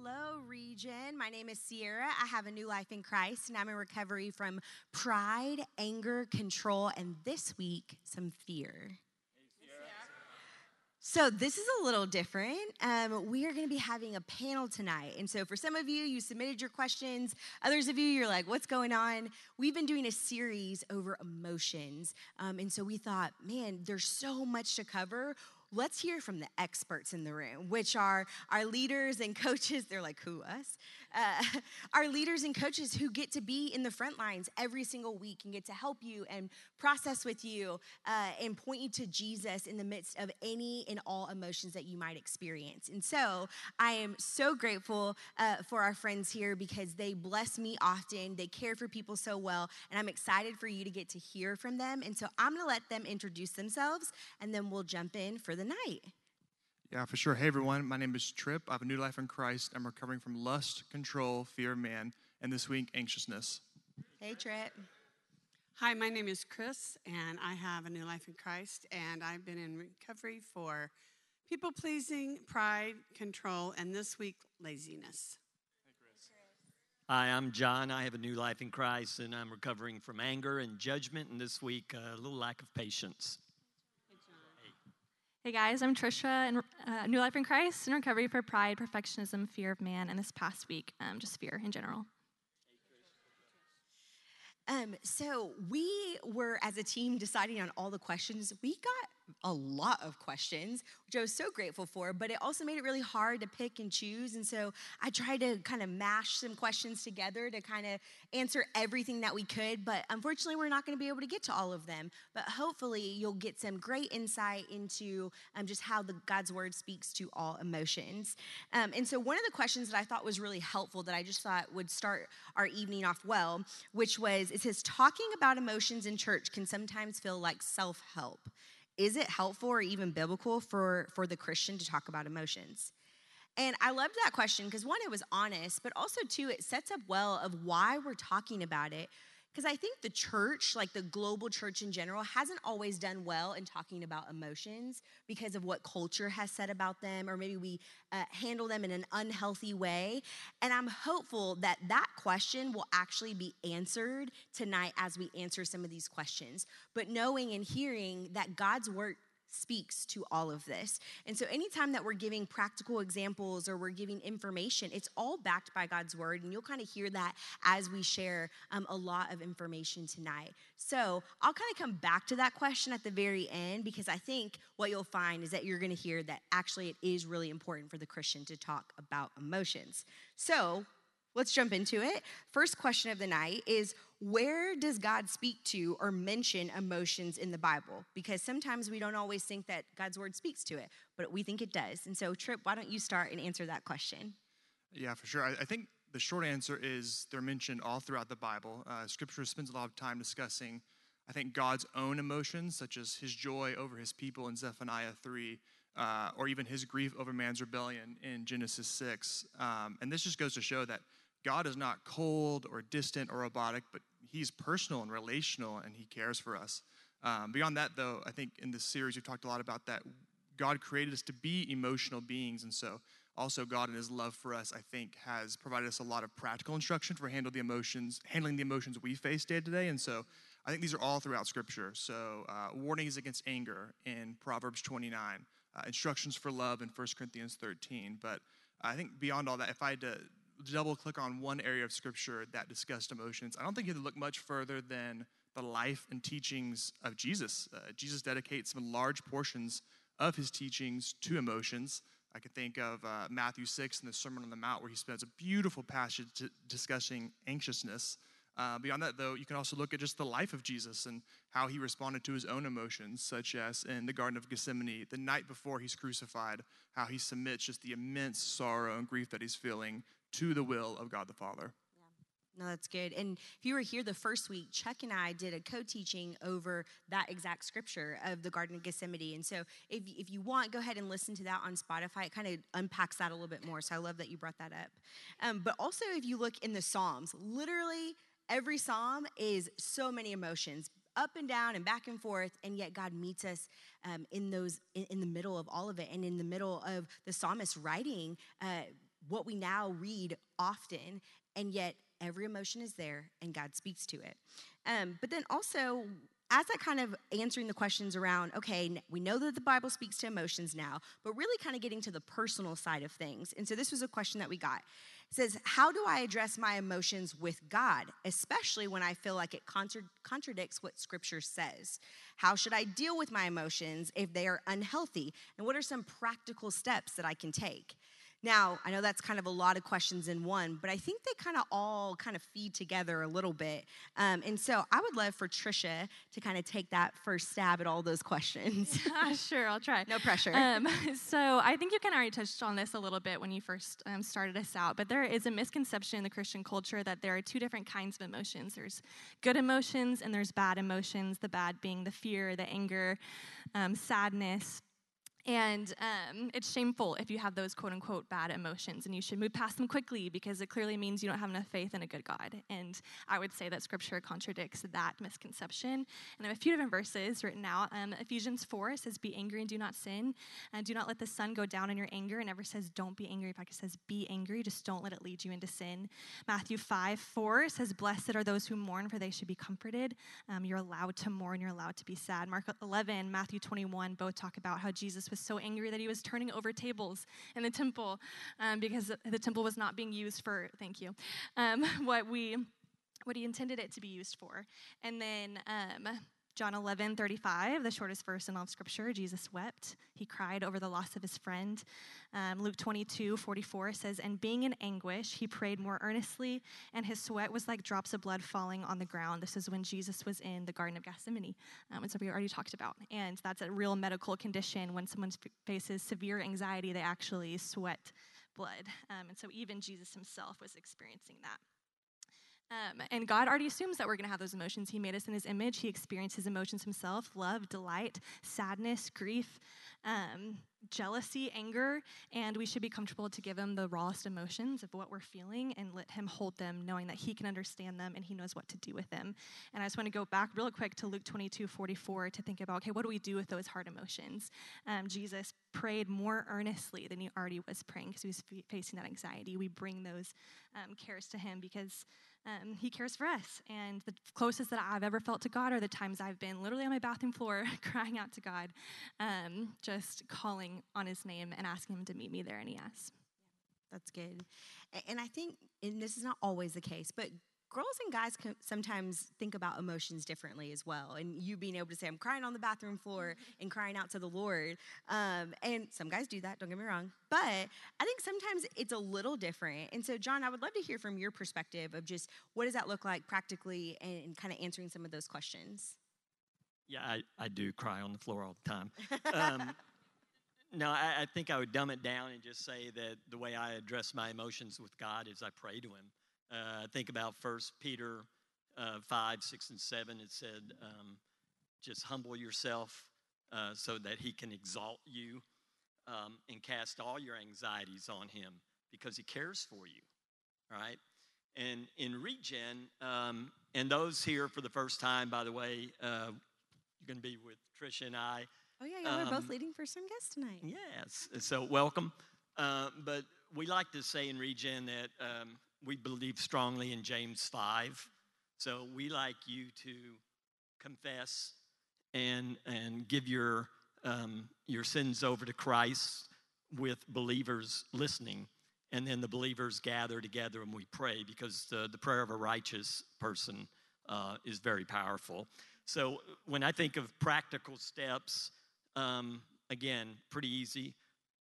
Hello, Regen. My name is Sierra. I have a new life in Christ, and I'm in recovery from pride, anger, control, and this week, some fear. So, this is a little different. Um, we are going to be having a panel tonight. And so, for some of you, you submitted your questions. Others of you, you're like, what's going on? We've been doing a series over emotions. Um, and so, we thought, man, there's so much to cover let's hear from the experts in the room, which are our leaders and coaches. They're like, who, us? Uh, our leaders and coaches who get to be in the front lines every single week and get to help you and process with you uh, and point you to Jesus in the midst of any and all emotions that you might experience. And so I am so grateful uh, for our friends here because they bless me often. They care for people so well. And I'm excited for you to get to hear from them. And so I'm to let them introduce themselves and then we'll jump in for the night. Yeah, for sure. Hey, everyone. My name is Trip. I have a new life in Christ. I'm recovering from lust, control, fear of man, and this week, anxiousness. Hey, Trip. Hi, my name is Chris, and I have a new life in Christ, and I've been in recovery for people pleasing, pride, control, and this week, laziness. Hi, I'm John. I have a new life in Christ, and I'm recovering from anger and judgment, and this week, a little lack of patience. Hey guys, I'm Trisha, and uh, New Life in Christ, in recovery for pride, perfectionism, fear of man, and this past week, um, just fear in general. Um, so we were as a team deciding on all the questions. We got a lot of questions, which I was so grateful for, but it also made it really hard to pick and choose. And so I tried to kind of mash some questions together to kind of answer everything that we could. But unfortunately, we're not going to be able to get to all of them. But hopefully, you'll get some great insight into um, just how the God's word speaks to all emotions. Um, and so, one of the questions that I thought was really helpful that I just thought would start our evening off well, which was it says, talking about emotions in church can sometimes feel like self help is it helpful or even biblical for, for the Christian to talk about emotions? And I loved that question because one, it was honest, but also two, it sets up well of why we're talking about it because I think the church, like the global church in general, hasn't always done well in talking about emotions because of what culture has said about them, or maybe we uh, handle them in an unhealthy way. And I'm hopeful that that question will actually be answered tonight as we answer some of these questions. But knowing and hearing that God's word speaks to all of this. And so, anytime that we're giving practical examples or we're giving information, it's all backed by God's word. And you'll kind of hear that as we share um, a lot of information tonight. So, I'll kind of come back to that question at the very end because I think what you'll find is that you're going to hear that actually it is really important for the Christian to talk about emotions. So, Let's jump into it. First question of the night is where does God speak to or mention emotions in the Bible? Because sometimes we don't always think that God's word speaks to it, but we think it does. And so, Trip, why don't you start and answer that question? Yeah, for sure. I, think the short answer is they're mentioned all throughout the Bible. Uh, scripture spends a lot of time discussing, I think, God's own emotions, such as his joy over his people in Zephaniah 3. Uh, or even his grief over man's rebellion in Genesis 6. Um, and this just goes to show that God is not cold or distant or robotic, but He's personal and relational and He cares for us. Um, beyond that, though, I think in this series we've talked a lot about that. God created us to be emotional beings, and so also God in His love for us, I think, has provided us a lot of practical instruction for handle the emotions, handling the emotions we face day to day. And so I think these are all throughout Scripture. So uh, warnings against anger in Proverbs 29, uh, instructions for love in 1 Corinthians 13. But I think beyond all that, if I had to double click on one area of scripture that discussed emotions, I don't think you have to look much further than the life and teachings of Jesus. Uh, Jesus dedicates some large portions of his teachings to emotions. I can think of uh, Matthew 6 and the Sermon on the Mount, where he spends a beautiful passage discussing anxiousness. Uh, beyond that, though, you can also look at just the life of Jesus and how he responded to his own emotions, such as in the Garden of Gethsemane, the night before he's crucified, how he submits just the immense sorrow and grief that he's feeling to the will of God the Father. No, that's good. And if you were here the first week, Chuck and I did a co teaching over that exact scripture of the Garden of Gethsemane. And so if, if you want, go ahead and listen to that on Spotify. It kind of unpacks that a little bit more. So I love that you brought that up. Um, but also, if you look in the Psalms, literally every psalm is so many emotions up and down and back and forth and yet god meets us um, in those in, in, the middle of all of it and in the middle of the psalmist writing uh, what we now read often, and yet every emotion is there and God speaks to it. Um, but then also, as I kind of answering the questions around, okay, we know that the Bible speaks to emotions now, but really kind of getting to the personal side of things. And so this was a question that we got. It says, How do I address my emotions with God, especially when I feel like it contra- contradicts what Scripture says? How should I deal with my emotions if they are unhealthy? And what are some practical steps that I can take? Now, I know that's kind of a lot of questions in one, but I think they kind of all kind of feed together a little bit. Um, and so I would love for Trisha to kind of take that first stab at all those questions. sure, I'll try. No pressure. Um, so I think you kind of already touched on this a little bit when you first um, started us out, but there is a misconception in the Christian culture that there are two different kinds of emotions. There's good emotions and there's bad emotions. The bad being the fear, the anger, um, sadness and um, it's shameful if you have those quote unquote bad emotions, and you should move past them quickly because it clearly means you don't have enough faith in a good God. And I would say that scripture contradicts that misconception. And I have a few different verses written out. Um, Ephesians 4 says, Be angry and do not sin. And do not let the sun go down in your anger. It never says, Don't be angry. In fact, it says, Be angry. Just don't let it lead you into sin. Matthew 5 4 says, Blessed are those who mourn, for they should be comforted. Um, you're allowed to mourn, you're allowed to be sad. Mark 11, Matthew 21 both talk about how Jesus was so angry that he was turning over tables in the temple um, because the temple was not being used for, thank you, um, what we what he intended it to be used for. And then um, John 11, 35, the shortest verse in all of Scripture, Jesus wept. He cried over the loss of his friend. Um, Luke 22, 44 says, And being in anguish, he prayed more earnestly, and his sweat was like drops of blood falling on the ground. This is when Jesus was in the Garden of Gethsemane. Um, we already talked about. And that's a real medical condition. When someone faces severe anxiety, they actually sweat blood. Um, and so even Jesus himself was experiencing that. Um, and God already assumes that we're going to have those emotions. He made us in His image. He experienced His emotions Himself love, delight, sadness, grief, um, jealousy, anger. And we should be comfortable to give Him the rawest emotions of what we're feeling and let Him hold them, knowing that He can understand them and He knows what to do with them. And I just want to go back real quick to Luke 22 44 to think about okay, what do we do with those hard emotions? Um, Jesus prayed more earnestly than He already was praying because He was facing that anxiety. We bring those um, cares to Him because um, he cares for us. And the closest that I've ever felt to God are the times I've been literally on my bathroom floor crying out to God, um, just calling on his name and asking him to meet me there, and he has. That's good. And I think, and this is not always the case, but girls and guys can sometimes think about emotions differently as well. And you being able to say, I'm crying on the bathroom floor and crying out to the Lord. Um, and some guys do that, don't get me wrong. But I think sometimes it's a little different. And so, John, I would love to hear from your perspective of just what does that look like practically and, and kind of answering some of those questions. Yeah, I, I do cry on the floor all the time. Um, no, I, I think I would dumb it down and just say that the way I address my emotions with God is I pray to Him. Uh, think about First Peter uh, 5, 6, and 7. It said, um, just humble yourself uh, so that he can exalt you um, and cast all your anxieties on him because he cares for you. Right? And in Regen, um, and those here for the first time, by the way, uh, you're going to be with Trisha and I. Oh, yeah, y'all are both um, leading for some guests tonight. Yes. So, welcome. Uh, but we like to say in Regen that um, we believe strongly in James 5. So we like you to confess and, and give your, um, your sins over to Christ with believers listening. And then the believers gather together and we pray because the, the prayer of a righteous person uh, is very powerful. So when I think of practical steps, um, again, pretty easy.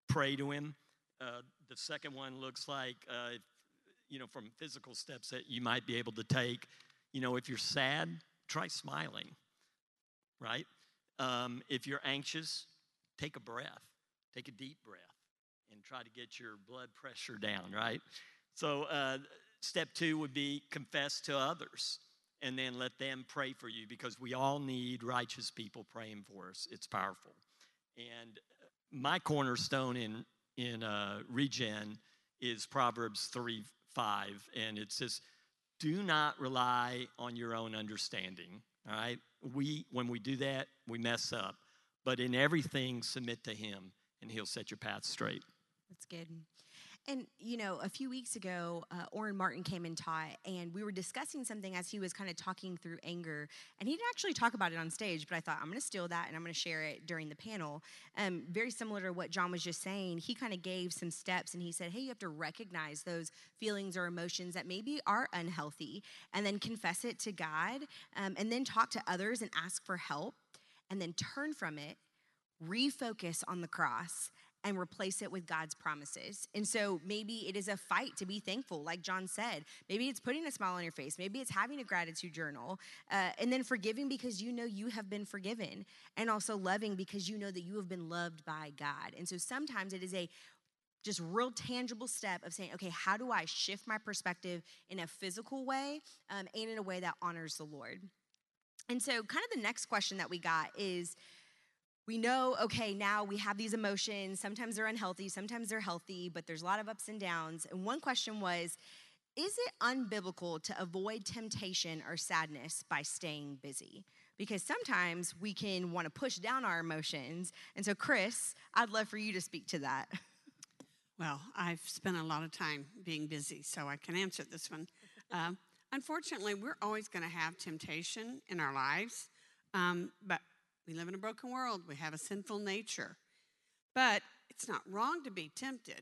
Pray to Him. Uh, the second one looks like uh, you know, from physical steps that you might be able to take. You know, if you're sad, try smiling, right? Um, if you're anxious, take a breath, take a deep breath, and try to get your blood pressure down, right? So, uh, step two would be confess to others and then let them pray for you because we all need righteous people praying for us. It's powerful. And my cornerstone in, in uh, Regen is Proverbs 3 5, and it says, Do not rely on your own understanding. All right? We, when we do that, we mess up. But in everything, submit to Him, and He'll set your path straight. That's good. And, you know, a few weeks ago, uh, Orrin Martin came and taught, and we were discussing something as he was kind of talking through anger. And he didn't actually talk about it on stage, but I thought, I'm going to steal that and I'm going to share it during the panel. Um, very similar to what John was just saying, he kind of gave some steps and he said, hey, you have to recognize those feelings or emotions that maybe are unhealthy, and then confess it to God, um, and then talk to others and ask for help, and then turn from it refocus on the cross and replace it with God's promises. And so maybe it is a fight to be thankful, like John said. Maybe it's putting a smile on your face. Maybe it's having a gratitude journal. Uh, and then forgiving because you know you have been forgiven. And also loving because you know that you have been loved by God. And so sometimes it is a just real tangible step of saying, okay, how do I shift my perspective in a physical way um, and in a way that honors the Lord? And so, kind of the next question that we got is, we know, okay, now we have these emotions. Sometimes they're unhealthy, sometimes they're healthy, but there's a lot of ups and downs. And one question was Is it unbiblical to avoid temptation or sadness by staying busy? Because sometimes we can want to push down our emotions. And so, Chris, I'd love for you to speak to that. Well, I've spent a lot of time being busy, so I can answer this one. Um, unfortunately, we're always going to have temptation in our lives, um, but we live in a broken world, we have a sinful nature. But it's not wrong to be tempted,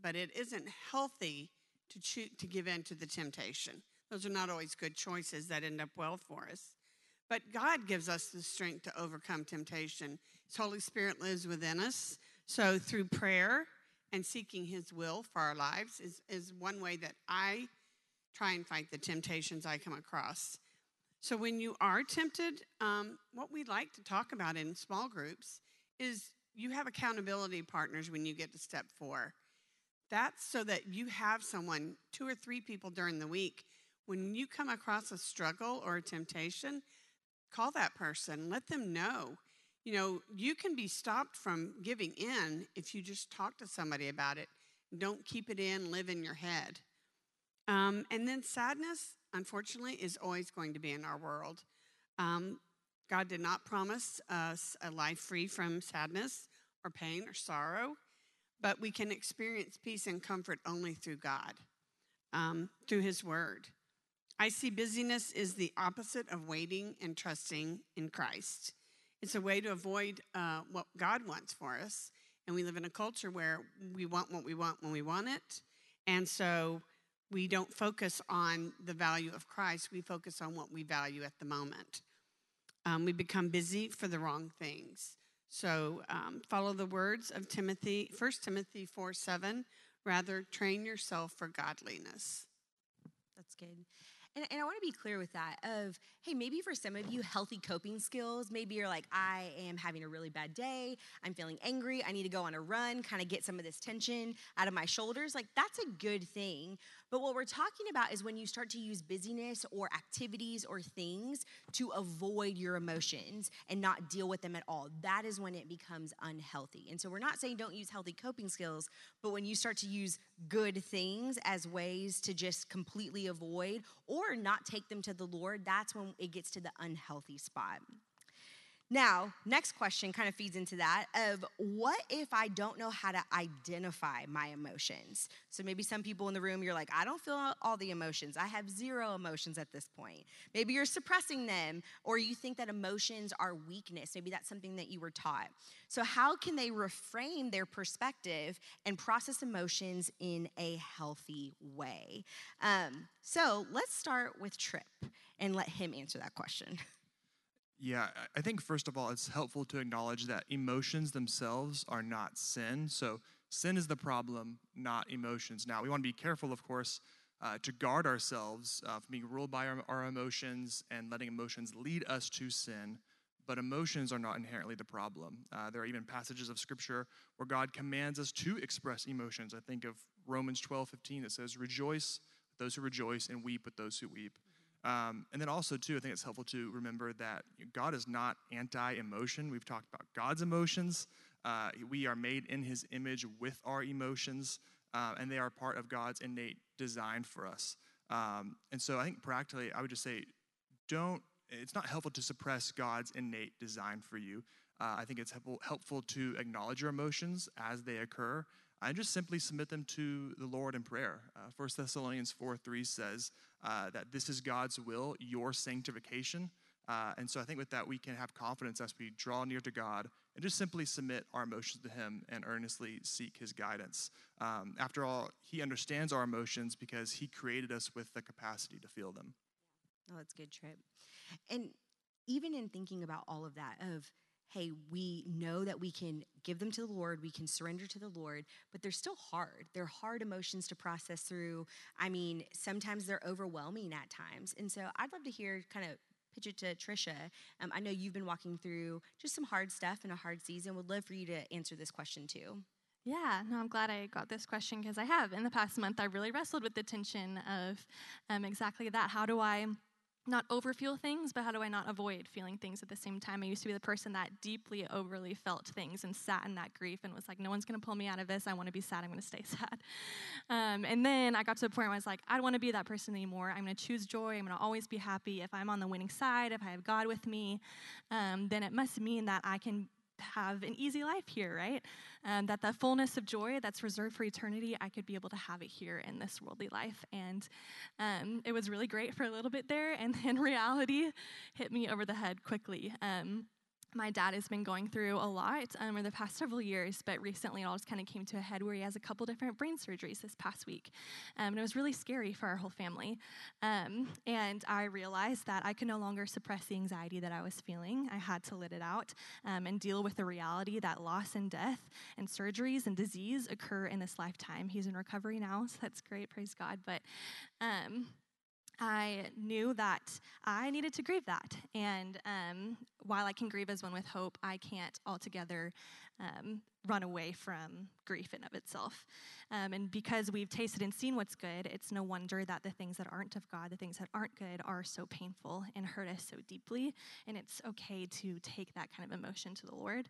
but it isn't healthy to choose to give in to the temptation. Those are not always good choices that end up well for us. But God gives us the strength to overcome temptation. His Holy Spirit lives within us. So through prayer and seeking his will for our lives is, is one way that I try and fight the temptations I come across. So, when you are tempted, um, what we like to talk about in small groups is you have accountability partners when you get to step four. That's so that you have someone, two or three people during the week, when you come across a struggle or a temptation, call that person, let them know. You know, you can be stopped from giving in if you just talk to somebody about it. Don't keep it in, live in your head. Um, and then sadness, unfortunately, is always going to be in our world. Um, God did not promise us a life free from sadness or pain or sorrow, but we can experience peace and comfort only through God, um, through His Word. I see busyness is the opposite of waiting and trusting in Christ. It's a way to avoid uh, what God wants for us. And we live in a culture where we want what we want when we want it. And so we don't focus on the value of Christ, we focus on what we value at the moment. Um, we become busy for the wrong things. So um, follow the words of Timothy, 1 Timothy 4 7. Rather, train yourself for godliness. That's good. And, and I want to be clear with that of, hey, maybe for some of you, healthy coping skills, maybe you're like, I am having a really bad day. I'm feeling angry. I need to go on a run, kind of get some of this tension out of my shoulders. Like, that's a good thing. But what we're talking about is when you start to use busyness or activities or things to avoid your emotions and not deal with them at all. That is when it becomes unhealthy. And so we're not saying don't use healthy coping skills, but when you start to use good things as ways to just completely avoid or not take them to the Lord, that's when it gets to the unhealthy spot. Now, next question kind of feeds into that of what if I don't know how to identify my emotions? So maybe some people in the room you're like, I don't feel all the emotions. I have zero emotions at this point. Maybe you're suppressing them or you think that emotions are weakness. Maybe that's something that you were taught. So how can they reframe their perspective and process emotions in a healthy way? Um, so let's start with Trip and let him answer that question. Yeah, I think first of all, it's helpful to acknowledge that emotions themselves are not sin. So sin is the problem, not emotions. Now, we want to be careful, of course, uh, to guard ourselves uh, from being ruled by our, our emotions and letting emotions lead us to sin. But emotions are not inherently the problem. Uh, there are even passages of Scripture where God commands us to express emotions. I think of Romans 12, 15 that says, Rejoice with those who rejoice and weep with those who weep. Um, and then also, too, I think it's helpful to remember that God is not anti emotion. We've talked about God's emotions. Uh, we are made in his image with our emotions, uh, and they are part of God's innate design for us. Um, and so I think practically, I would just say, don't, it's not helpful to suppress God's innate design for you. Uh, I think it's helpful, helpful to acknowledge your emotions as they occur, and just simply submit them to the Lord in prayer. Uh, 1 Thessalonians 4 3 says uh, that this is God's will, your sanctification. Uh, and so I think with that, we can have confidence as we draw near to God and just simply submit our emotions to Him and earnestly seek His guidance. Um, after all, He understands our emotions because He created us with the capacity to feel them. Oh, that's good, Trip. And even in thinking about all of that, of hey, we know that we can give them to the Lord, we can surrender to the Lord, but they're still hard. They're hard emotions to process through. I mean, sometimes they're overwhelming at times. And so I'd love to hear kind of pitch it to Trisha. Um, I know you've been walking through just some hard stuff in a hard season. Would love for you to answer this question too. Yeah, no, I'm glad I got this question because I have. In the past month, I really wrestled with the tension of um, exactly that. How do I not overfeel things, but how do I not avoid feeling things at the same time? I used to be the person that deeply, overly felt things and sat in that grief and was like, no one's gonna pull me out of this. I wanna be sad. I'm gonna stay sad. Um, and then I got to a point where I was like, I don't wanna be that person anymore. I'm gonna choose joy. I'm gonna always be happy. If I'm on the winning side, if I have God with me, um, then it must mean that I can have an easy life here, right? Um, that the fullness of joy that's reserved for eternity, I could be able to have it here in this worldly life. And um, it was really great for a little bit there, and then reality hit me over the head quickly. Um, my dad has been going through a lot um, over the past several years, but recently it all just kind of came to a head where he has a couple different brain surgeries this past week. Um, and it was really scary for our whole family. Um, and I realized that I could no longer suppress the anxiety that I was feeling. I had to let it out um, and deal with the reality that loss and death and surgeries and disease occur in this lifetime. He's in recovery now, so that's great, praise God. But um, I knew that I needed to grieve that. And um, while I can grieve as one with hope, I can't altogether um, run away from grief in of itself. Um, and because we've tasted and seen what's good, it's no wonder that the things that aren't of God, the things that aren't good, are so painful and hurt us so deeply. And it's okay to take that kind of emotion to the Lord.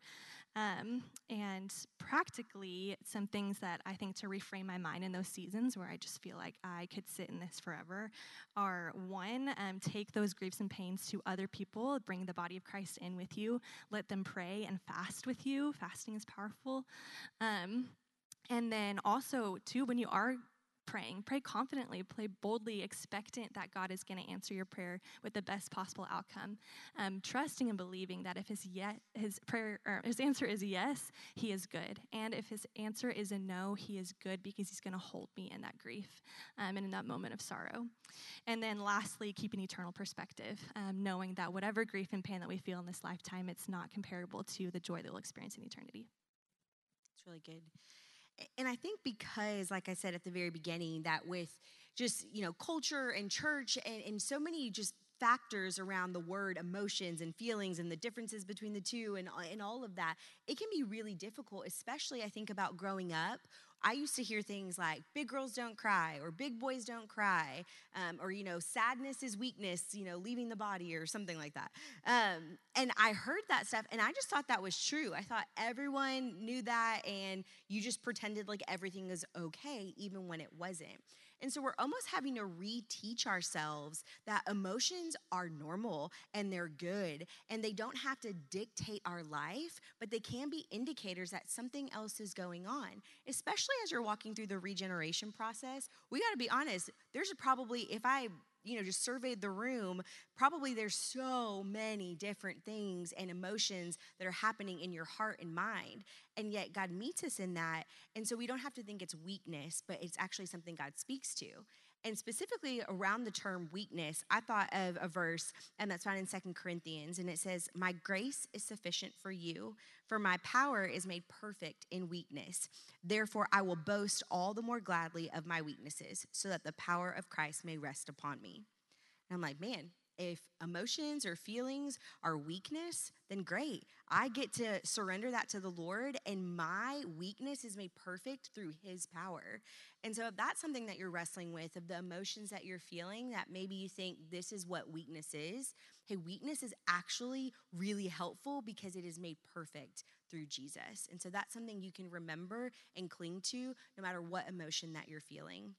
Um, and practically, some things that I think to reframe my mind in those seasons where I just feel like I could sit in this forever are one, um, take those griefs and pains to other people, bring the body of Christ in with you, let them pray and fast with you. Fasting is powerful. Um, and then also, too, when you are praying, pray confidently, pray boldly, expectant that God is going to answer your prayer with the best possible outcome. Um, trusting and believing that if his yet his prayer or his answer is yes, he is good, and if his answer is a no, he is good because he's going to hold me in that grief um, and in that moment of sorrow. And then lastly, keep an eternal perspective, um, knowing that whatever grief and pain that we feel in this lifetime, it's not comparable to the joy that we'll experience in eternity. It's really good and I think because, like I said at the very beginning, that with just, you know, culture and church and, and so many just factors around the word emotions and feelings and the differences between the two and, and all of that, it can be really difficult, especially I think about growing up I used to hear things like big girls don't cry or big boys don't cry um, or, you know, sadness is weakness, you know, leaving the body or something like that. Um, and I heard that stuff and I just thought that was true. I thought everyone knew that and you just pretended like everything was okay even when it wasn't. And so we're almost having to reteach ourselves that emotions are normal and they're good and they don't have to dictate our life, but they can be indicators that something else is going on. Especially as you're walking through the regeneration process, we got to be honest, there's probably, if I you know just surveyed the room probably there's so many different things and emotions that are happening in your heart and mind and yet god meets us in that and so we don't have to think it's weakness but it's actually something god speaks to and specifically around the term weakness, I thought of a verse, and that's found in Second Corinthians, and it says, My grace is sufficient for you, for my power is made perfect in weakness. Therefore, I will boast all the more gladly of my weaknesses, so that the power of Christ may rest upon me. And I'm like, man, if emotions or feelings are weakness, then great. I get to surrender that to the Lord, and my weakness is made perfect through His power. And so, if that's something that you're wrestling with, of the emotions that you're feeling, that maybe you think this is what weakness is, hey, weakness is actually really helpful because it is made perfect through Jesus. And so, that's something you can remember and cling to no matter what emotion that you're feeling.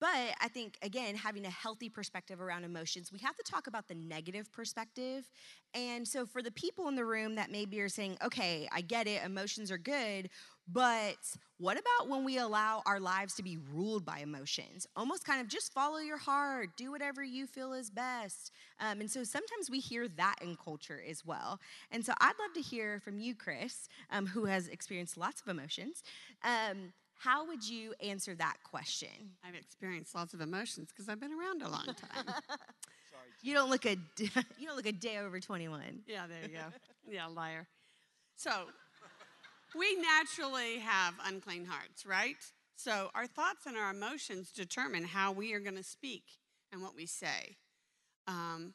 But I think, again, having a healthy perspective around emotions, we have to talk about the negative perspective. And so, for the people in the room that maybe are saying, okay, I get it, emotions are good, but what about when we allow our lives to be ruled by emotions? Almost kind of just follow your heart, do whatever you feel is best. Um, and so sometimes we hear that in culture as well. And so I'd love to hear from you, Chris, um, who has experienced lots of emotions. Um, how would you answer that question? I've experienced lots of emotions because I've been around a long time. you don't look a you don't look a day over 21. Yeah, there you go. Yeah, liar. So, we naturally have unclean hearts, right? So, our thoughts and our emotions determine how we are going to speak and what we say. Um,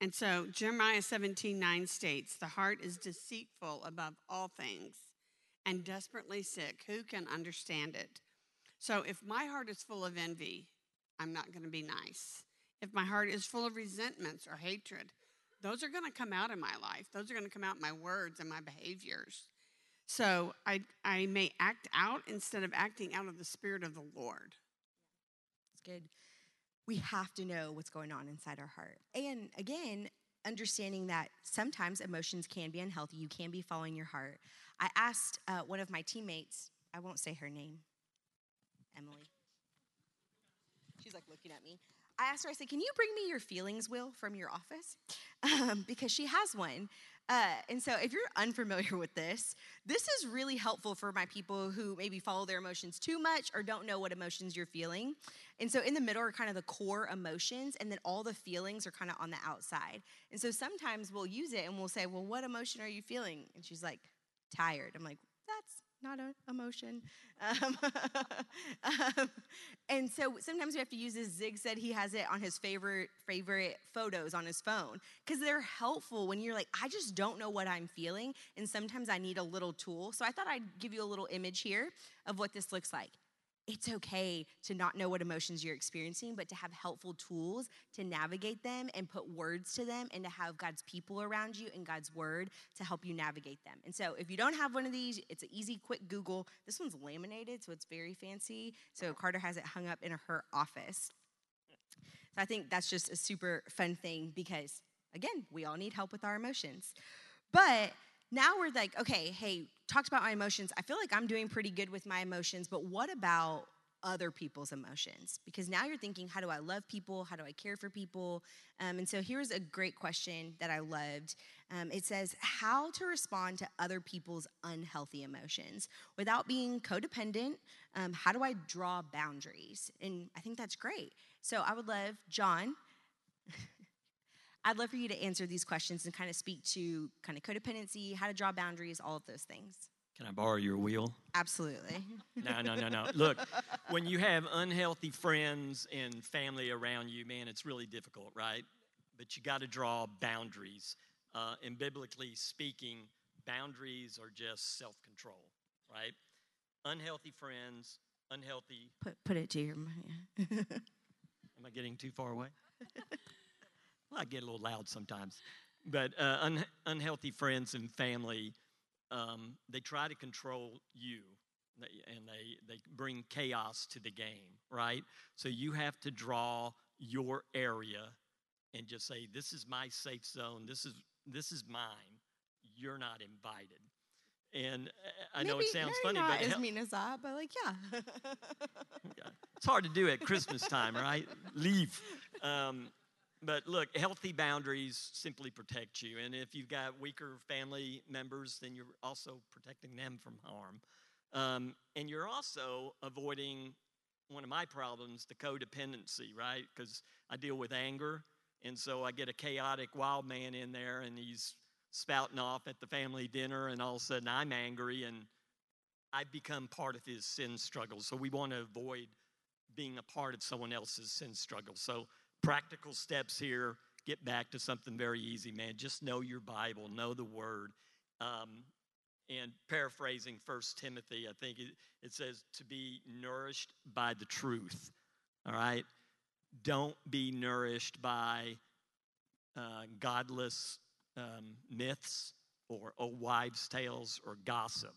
and so, Jeremiah 17 9 states, The heart is deceitful above all things and desperately sick. Who can understand it? So, if my heart is full of envy, I'm not going to be nice. If my heart is full of resentments or hatred, those are going to come out in my life. Those are going to come out in my words and my behaviors. So I, I may act out instead of acting out of the Spirit of the Lord. It's good. We have to know what's going on inside our heart. And again, understanding that sometimes emotions can be unhealthy. You can be following your heart. I asked uh, one of my teammates, I won't say her name, Emily. She's like looking at me. I asked her, I said, Can you bring me your feelings wheel from your office? Um, because she has one. Uh, and so, if you're unfamiliar with this, this is really helpful for my people who maybe follow their emotions too much or don't know what emotions you're feeling. And so, in the middle are kind of the core emotions, and then all the feelings are kind of on the outside. And so, sometimes we'll use it and we'll say, Well, what emotion are you feeling? And she's like, Tired. I'm like, That's not an emotion. Um, um, and so sometimes we have to use this. Zig said he has it on his favorite favorite photos on his phone because they're helpful when you're like, I just don't know what I'm feeling, and sometimes I need a little tool. So I thought I'd give you a little image here of what this looks like it's okay to not know what emotions you're experiencing, but to have helpful tools to navigate them and put words to them and to have God's people around you and God's word to help you navigate them. And so if you don't have one of these, it's an easy, quick Google. This one's laminated, so it's very fancy. So Carter has it hung up in her office. So I think that's just a super fun thing because, again, we all need help with our emotions. But now we're like, okay, hey, talked about my emotions. I feel like I'm doing pretty good with my emotions, but what about other people's emotions? Because now you're thinking, how do I love people? How do I care for people? Um, and so here's a great question that I loved. Um, it says, how to respond to other people's unhealthy emotions without being codependent. Um, how do I draw boundaries? And I think that's great. So I would love, John, I'd love for you to answer these questions and kind of speak to kind of codependency, how to draw boundaries, all of those things. Can I borrow your wheel? Absolutely. No, no, no, no. Look, when you have unhealthy friends and family around you, man, it's really difficult, right? But you got to draw boundaries. Uh, and biblically speaking, boundaries are just self control, right? Unhealthy friends, unhealthy. Put, put it to your mind. Am I getting too far away? Well, I get a little loud sometimes. But uh, un- unhealthy friends and family, um, they try to control you and they, they bring chaos to the game, right? So you have to draw your area and just say, this is my safe zone, this is, this is mine, you're not invited. And uh, I know it sounds funny, but maybe funny, not but as mean as that, but like, yeah. it's hard to do at Christmas time, right? Leave. Um, but look, healthy boundaries simply protect you. And if you've got weaker family members, then you're also protecting them from harm. Um, and you're also avoiding one of my problems, the codependency, right? Because I deal with anger. And so I get a chaotic wild man in there and he's spouting off at the family dinner, and all of a sudden I'm angry and I become part of his sin struggle. So we want to avoid being a part of someone else's sin struggle. So practical steps here. Get back to something very easy, man. Just know your Bible, know the Word. Um, and paraphrasing First Timothy, I think it, it says to be nourished by the truth. All right? Don't be nourished by uh, godless um, myths or old wives' tales or gossip,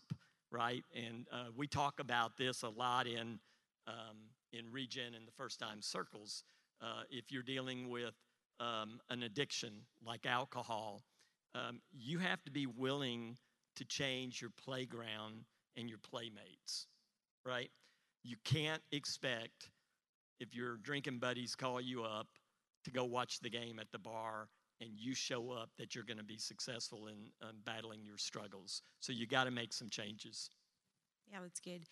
right? And uh, we talk about this a lot in um, in regen and the first time circles. Uh, if you're dealing with um, an addiction like alcohol, um, you have to be willing to change your playground and your playmates, right? You can't expect if your drinking buddies call you up to go watch the game at the bar and you show up that you're going to be successful in um, battling your struggles. So you got to make some changes. Yeah, that's good.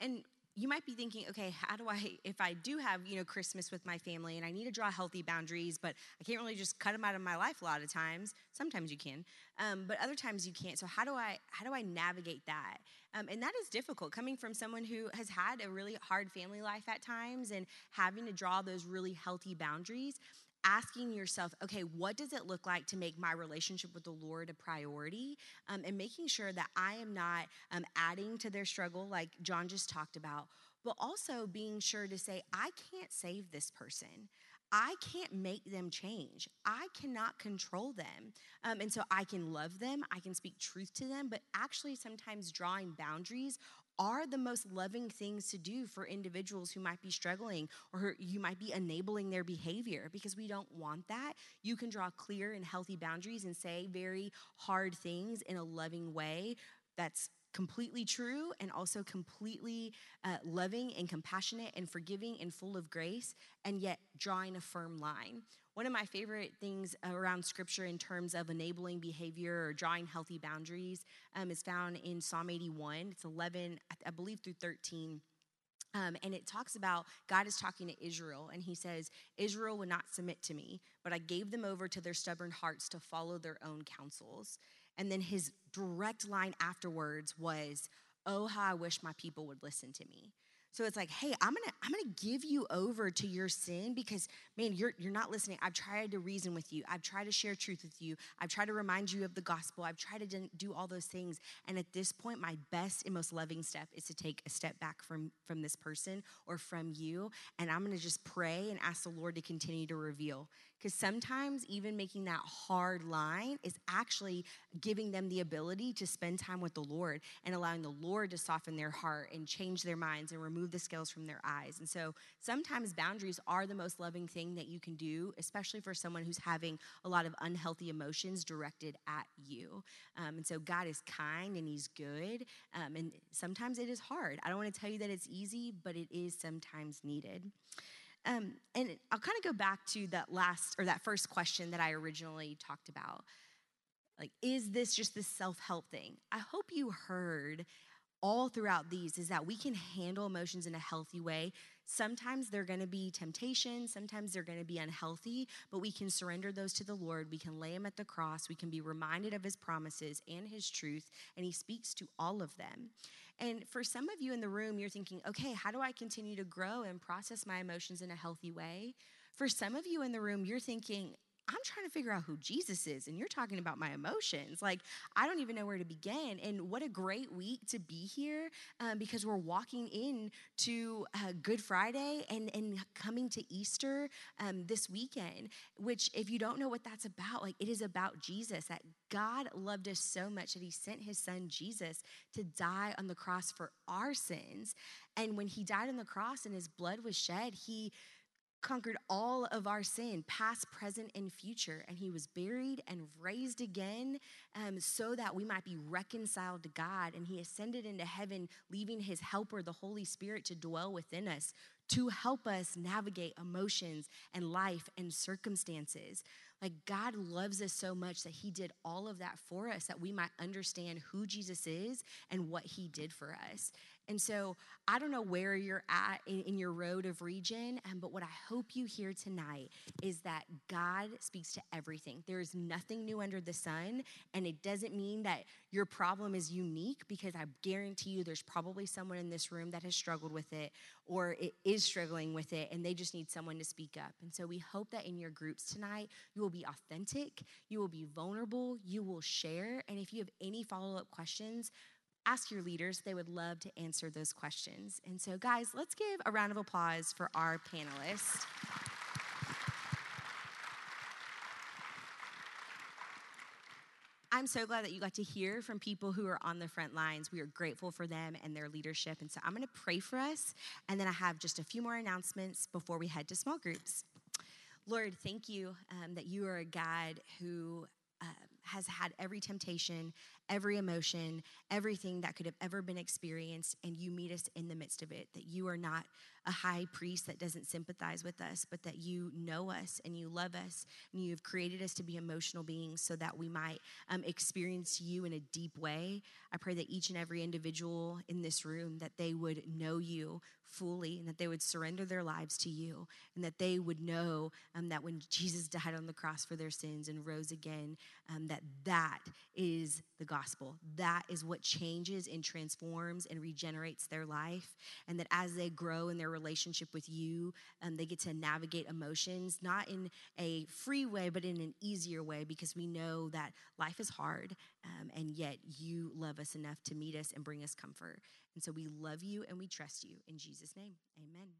And you might be thinking, okay, how do I, if I do have, you know, Christmas with my family and I need to draw healthy boundaries, but I can't really just cut them out of my life a lot of times. Sometimes you can, um, but other times you can't. So how do I, how do I navigate that? Um, and that is difficult coming from someone who has had a really hard family life at times and having to draw those really healthy boundaries asking yourself, okay, what does it look like to make my relationship with the Lord a priority? Um, and making sure that I am not um, adding to their struggle, like John just talked about, but also being sure to say, I can't save this person. I can't make them change. I cannot control them. Um, and so I can love them, I can speak truth to them, but actually, sometimes drawing boundaries are the most loving things to do for individuals who might be struggling or you might be enabling their behavior because we don't want that. You can draw clear and healthy boundaries and say very hard things in a loving way that's completely true and also completely uh, loving and compassionate and forgiving and full of grace, and yet drawing a firm line. One of my favorite things around scripture in terms of enabling behavior or drawing healthy boundaries um, is found in Psalm 81. It's 11, I believe, through 13. Um, and it talks about God is talking to Israel, and he says, Israel would not submit to me, but I gave them over to their stubborn hearts to follow their own counsels. And then his direct line afterwards was, Oh, how I wish my people would listen to me. So it's like, hey, I'm gonna I'm gonna give you over to your sin because man, you're you're not listening. I've tried to reason with you. I've tried to share truth with you. I've tried to remind you of the gospel. I've tried to do all those things. And at this point, my best and most loving step is to take a step back from from this person or from you, and I'm gonna just pray and ask the Lord to continue to reveal. Because sometimes even making that hard line is actually giving them the ability to spend time with the Lord and allowing the Lord to soften their heart and change their minds and remove the scales from their eyes. And so sometimes boundaries are the most loving thing that you can do, especially for someone who's having a lot of unhealthy emotions directed at you. Um, and so God is kind and He's good. Um, and sometimes it is hard. I don't want to tell you that it's easy, but it is sometimes needed. Um, and I'll kind of go back to that last or that first question that I originally talked about. Like, is this just this self help thing? I hope you heard all throughout these is that we can handle emotions in a healthy way. Sometimes they're going to be temptation, sometimes they're going to be unhealthy, but we can surrender those to the Lord. We can lay them at the cross. We can be reminded of his promises and his truth, and he speaks to all of them. And for some of you in the room, you're thinking, okay, how do I continue to grow and process my emotions in a healthy way? For some of you in the room, you're thinking, I'm trying to figure out who Jesus is, and you're talking about my emotions. Like, I don't even know where to begin. And what a great week to be here um, because we're walking in to uh, Good Friday and, and coming to Easter um, this weekend, which, if you don't know what that's about, like, it is about Jesus, that God loved us so much that he sent his son Jesus to die on the cross for our sins. And when he died on the cross and his blood was shed, he conquered all of our sin, past, present, and future. And he was buried and raised again um, so that we might be reconciled to God. And he ascended into heaven, leaving his helper, the Holy Spirit, to dwell within us to help us navigate emotions and life and circumstances. Like God loves us so much that He did all of that for us that we might understand who Jesus is and what He did for us. And so I don't know where you're at in, in your road of Regen, um, but what I hope you hear tonight is that God speaks to everything. There is nothing new under the sun, and it doesn't mean that your problem is unique because I guarantee you there's probably someone in this room that has struggled with it or it is struggling with it and they just need someone to speak up. And so we hope that in your groups tonight, you will be authentic, you will be vulnerable, you will share, and if you have any follow up questions, ask your leaders. They would love to answer those questions. And so, guys, let's give a round of applause for our panelists. I'm so glad that you got to hear from people who are on the front lines. We are grateful for them and their leadership. And so I'm going to pray for us. And then I have just a few more announcements before we head to small groups. Lord, thank you um, that you are a God who uh, has had every temptation, every emotion, everything that could have ever been experienced, and you meet us in the midst of it. That you are not a high priest that doesn't sympathize with us, but that you know us and you love us, and you have created us to be emotional beings so that we might um, experience you in a deep way. I pray that each and every individual in this room that they would know you fully and that they would surrender their lives to you and that they would know um, that when jesus died on the cross for their sins and rose again um, that that is the gospel. That is what changes and transforms and regenerates their life and that as they grow in their relationship with you um, they get to navigate emotions not in a free way but in an easier way because we know that life is hard um, and yet you love us enough to meet us and bring us comfort and so we love you and we trust you. In Jesus' name, amen.